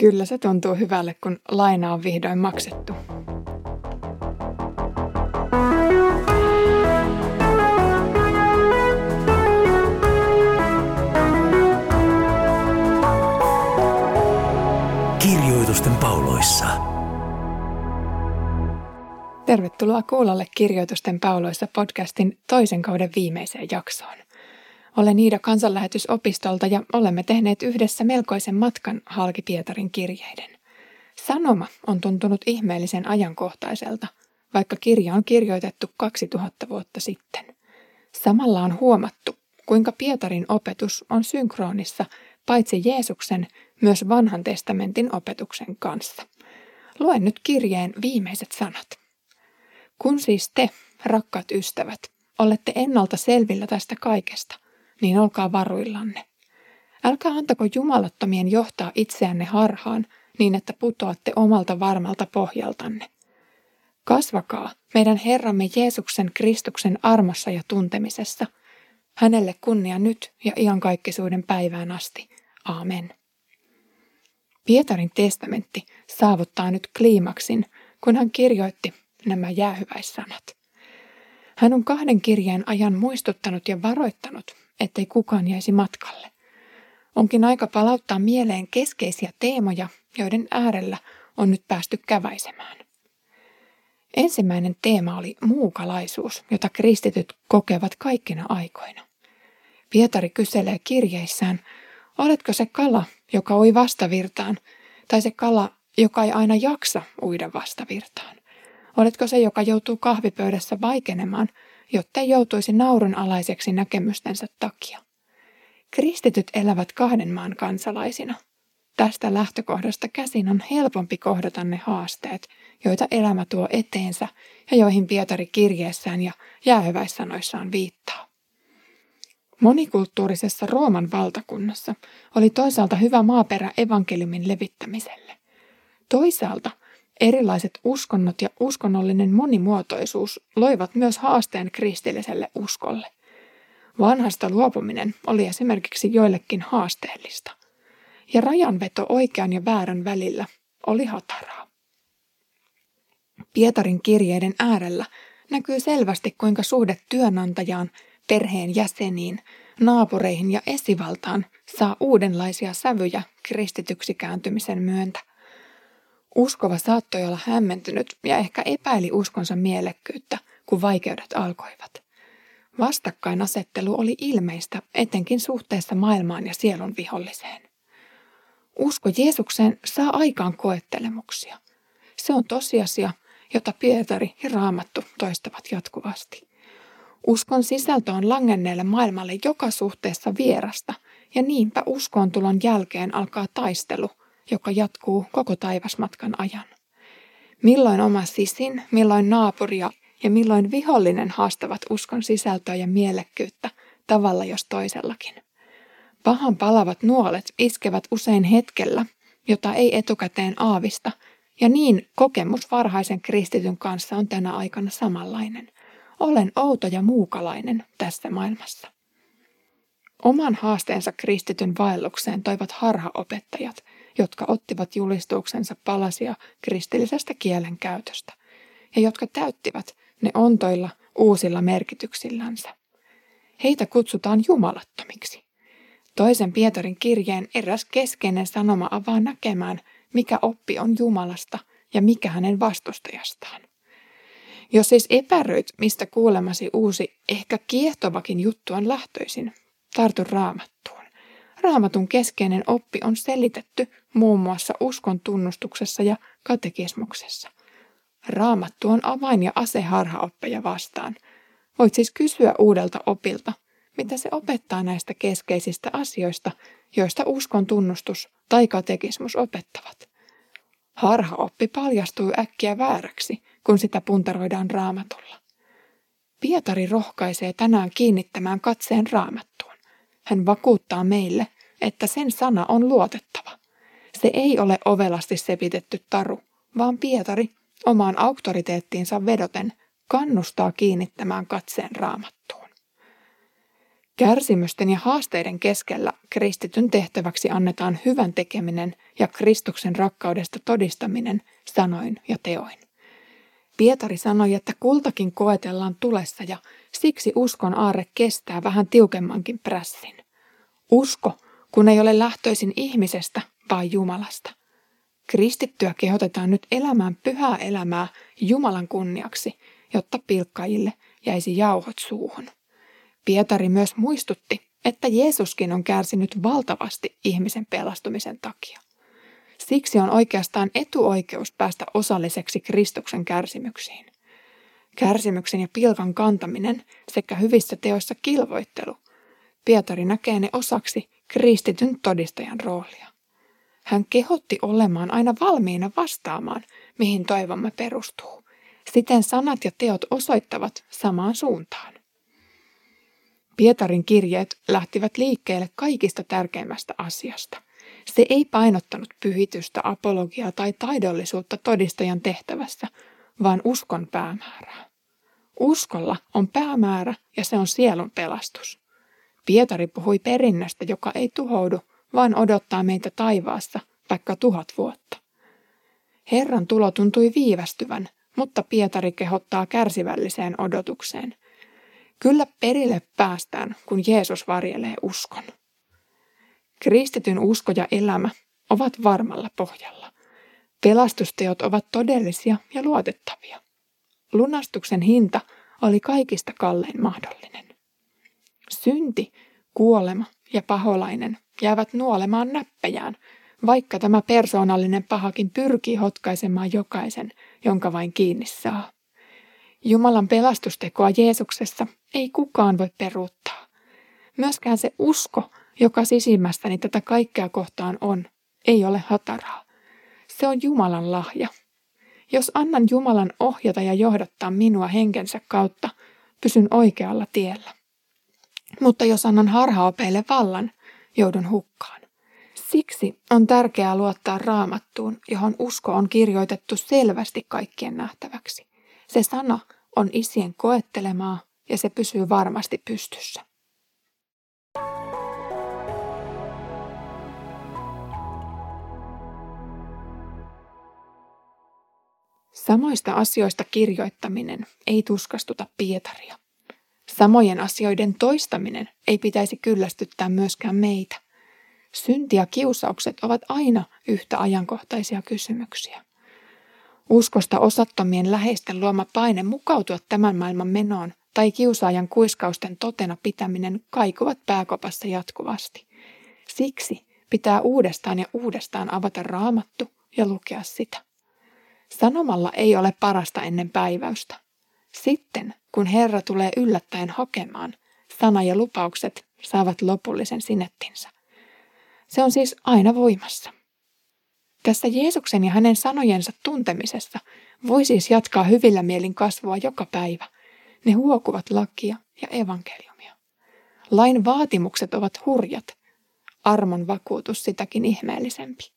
Kyllä se tuntuu hyvälle, kun laina on vihdoin maksettu. Kirjoitusten pauloissa. Tervetuloa kuulolle Kirjoitusten pauloissa podcastin toisen kauden viimeiseen jaksoon. Olen Iida kansanlähetysopistolta ja olemme tehneet yhdessä melkoisen matkan halki Pietarin kirjeiden. Sanoma on tuntunut ihmeellisen ajankohtaiselta, vaikka kirja on kirjoitettu 2000 vuotta sitten. Samalla on huomattu, kuinka Pietarin opetus on synkronissa paitsi Jeesuksen, myös vanhan testamentin opetuksen kanssa. Luen nyt kirjeen viimeiset sanat. Kun siis te, rakkaat ystävät, olette ennalta selvillä tästä kaikesta – niin olkaa varuillanne. Älkää antako jumalattomien johtaa itseänne harhaan niin, että putoatte omalta varmalta pohjaltanne. Kasvakaa meidän Herramme Jeesuksen Kristuksen armossa ja tuntemisessa. Hänelle kunnia nyt ja iankaikkisuuden päivään asti. Aamen. Pietarin testamentti saavuttaa nyt kliimaksin, kun hän kirjoitti nämä jäähyväissanat. Hän on kahden kirjeen ajan muistuttanut ja varoittanut, ettei kukaan jäisi matkalle. Onkin aika palauttaa mieleen keskeisiä teemoja, joiden äärellä on nyt päästy käväisemään. Ensimmäinen teema oli muukalaisuus, jota kristityt kokevat kaikkina aikoina. Pietari kyselee kirjeissään, oletko se kala, joka ui vastavirtaan, tai se kala, joka ei aina jaksa uida vastavirtaan? Oletko se, joka joutuu kahvipöydässä vaikenemaan – jotta ei joutuisi naurunalaiseksi näkemystensä takia. Kristityt elävät kahden maan kansalaisina. Tästä lähtökohdasta käsin on helpompi kohdata ne haasteet, joita elämä tuo eteensä ja joihin Pietari kirjeessään ja jäähyväissanoissaan viittaa. Monikulttuurisessa Rooman valtakunnassa oli toisaalta hyvä maaperä evankeliumin levittämiselle. Toisaalta Erilaiset uskonnot ja uskonnollinen monimuotoisuus loivat myös haasteen kristilliselle uskolle. Vanhasta luopuminen oli esimerkiksi joillekin haasteellista, ja rajanveto oikean ja väärän välillä oli hataraa. Pietarin kirjeiden äärellä näkyy selvästi, kuinka suhde työnantajaan, perheen jäseniin, naapureihin ja esivaltaan saa uudenlaisia sävyjä kristityksi kääntymisen myöntä. Uskova saattoi olla hämmentynyt ja ehkä epäili uskonsa mielekkyyttä, kun vaikeudet alkoivat. Vastakkainasettelu oli ilmeistä etenkin suhteessa maailmaan ja sielun viholliseen. Usko Jeesukseen saa aikaan koettelemuksia. Se on tosiasia, jota Pietari ja Raamattu toistavat jatkuvasti. Uskon sisältö on langenneelle maailmalle joka suhteessa vierasta, ja niinpä uskon tulon jälkeen alkaa taistelu joka jatkuu koko taivasmatkan ajan. Milloin oma sisin, milloin naapuria ja milloin vihollinen haastavat uskon sisältöä ja mielekkyyttä tavalla jos toisellakin. Pahan palavat nuolet iskevät usein hetkellä, jota ei etukäteen aavista, ja niin kokemus varhaisen kristityn kanssa on tänä aikana samanlainen. Olen outo ja muukalainen tässä maailmassa. Oman haasteensa kristityn vaellukseen toivat harhaopettajat – jotka ottivat julistuksensa palasia kristillisestä kielenkäytöstä ja jotka täyttivät ne ontoilla uusilla merkityksillänsä. Heitä kutsutaan jumalattomiksi. Toisen Pietarin kirjeen eräs keskeinen sanoma avaa näkemään, mikä oppi on Jumalasta ja mikä hänen vastustajastaan. Jos siis epäröit, mistä kuulemasi uusi, ehkä kiehtovakin juttu on lähtöisin, tartu raamattuun. Raamatun keskeinen oppi on selitetty muun muassa uskon tunnustuksessa ja katekismuksessa. Raamattu on avain ja ase harhaoppeja vastaan. Voit siis kysyä uudelta opilta, mitä se opettaa näistä keskeisistä asioista, joista uskon tunnustus tai katekismus opettavat. Harhaoppi paljastuu äkkiä vääräksi, kun sitä puntaroidaan raamatulla. Pietari rohkaisee tänään kiinnittämään katseen raamattuun. Hän vakuuttaa meille, että sen sana on luotettava. Se ei ole ovelasti sepitetty taru, vaan Pietari omaan auktoriteettiinsa vedoten kannustaa kiinnittämään katseen raamattuun. Kärsimysten ja haasteiden keskellä kristityn tehtäväksi annetaan hyvän tekeminen ja Kristuksen rakkaudesta todistaminen sanoin ja teoin. Pietari sanoi, että kultakin koetellaan tulessa ja siksi uskon aarre kestää vähän tiukemmankin prässin. Usko, kun ei ole lähtöisin ihmisestä, vaan Jumalasta. Kristittyä kehotetaan nyt elämään pyhää elämää Jumalan kunniaksi, jotta pilkkaajille jäisi jauhot suuhun. Pietari myös muistutti, että Jeesuskin on kärsinyt valtavasti ihmisen pelastumisen takia. Siksi on oikeastaan etuoikeus päästä osalliseksi Kristuksen kärsimyksiin. Kärsimyksen ja pilkan kantaminen sekä hyvissä teoissa kilvoittelu. Pietari näkee ne osaksi kristityn todistajan roolia. Hän kehotti olemaan aina valmiina vastaamaan, mihin toivomme perustuu. Siten sanat ja teot osoittavat samaan suuntaan. Pietarin kirjeet lähtivät liikkeelle kaikista tärkeimmästä asiasta. Se ei painottanut pyhitystä, apologiaa tai taidollisuutta todistajan tehtävässä, vaan uskon päämäärää. Uskolla on päämäärä ja se on sielun pelastus. Pietari puhui perinnöstä, joka ei tuhoudu, vaan odottaa meitä taivaassa vaikka tuhat vuotta. Herran tulo tuntui viivästyvän, mutta Pietari kehottaa kärsivälliseen odotukseen. Kyllä perille päästään, kun Jeesus varjelee uskon. Kristityn usko ja elämä ovat varmalla pohjalla. Pelastusteot ovat todellisia ja luotettavia. Lunastuksen hinta oli kaikista kallein mahdollinen. Synti, kuolema ja paholainen jäävät nuolemaan näppejään, vaikka tämä persoonallinen pahakin pyrkii hotkaisemaan jokaisen, jonka vain kiinni saa. Jumalan pelastustekoa Jeesuksessa ei kukaan voi peruuttaa. Myöskään se usko, joka sisimmästäni tätä kaikkea kohtaan on, ei ole hataraa. Se on Jumalan lahja. Jos annan Jumalan ohjata ja johdattaa minua henkensä kautta, pysyn oikealla tiellä. Mutta jos annan harhaopeille vallan, joudun hukkaan. Siksi on tärkeää luottaa raamattuun, johon usko on kirjoitettu selvästi kaikkien nähtäväksi. Se sana on isien koettelemaa ja se pysyy varmasti pystyssä. Samoista asioista kirjoittaminen ei tuskastuta Pietaria. Samojen asioiden toistaminen ei pitäisi kyllästyttää myöskään meitä. Synti ja kiusaukset ovat aina yhtä ajankohtaisia kysymyksiä. Uskosta osattomien läheisten luoma paine mukautua tämän maailman menoon tai kiusaajan kuiskausten totena pitäminen kaikuvat pääkopassa jatkuvasti. Siksi pitää uudestaan ja uudestaan avata raamattu ja lukea sitä. Sanomalla ei ole parasta ennen päiväystä. Sitten, kun Herra tulee yllättäen hakemaan, sana ja lupaukset saavat lopullisen sinettinsä. Se on siis aina voimassa. Tässä Jeesuksen ja hänen sanojensa tuntemisessa voi siis jatkaa hyvillä mielin kasvua joka päivä. Ne huokuvat lakia ja evankeliumia. Lain vaatimukset ovat hurjat, armon vakuutus sitäkin ihmeellisempi.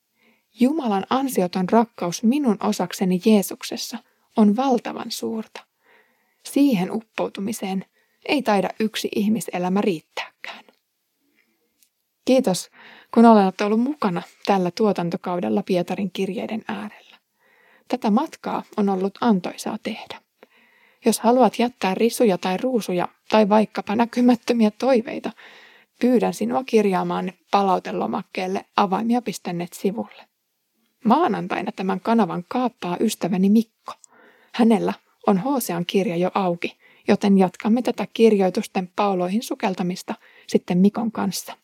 Jumalan ansioton rakkaus minun osakseni Jeesuksessa on valtavan suurta. Siihen uppoutumiseen ei taida yksi ihmiselämä riittääkään. Kiitos, kun olet ollut mukana tällä tuotantokaudella Pietarin kirjeiden äärellä. Tätä matkaa on ollut antoisaa tehdä. Jos haluat jättää risuja tai ruusuja tai vaikkapa näkymättömiä toiveita, pyydän sinua kirjaamaan ne palautelomakkeelle avaimia.net sivulle. Maanantaina tämän kanavan kaappaa ystäväni Mikko. Hänellä on Hosean kirja jo auki, joten jatkamme tätä kirjoitusten pauloihin sukeltamista sitten Mikon kanssa.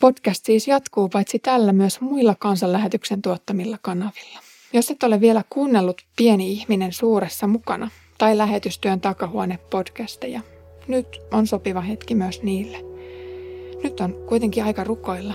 Podcast siis jatkuu paitsi tällä myös muilla kansanlähetyksen tuottamilla kanavilla. Jos et ole vielä kuunnellut Pieni ihminen suuressa mukana tai lähetystyön takahuone podcasteja, nyt on sopiva hetki myös niille. Nyt on kuitenkin aika rukoilla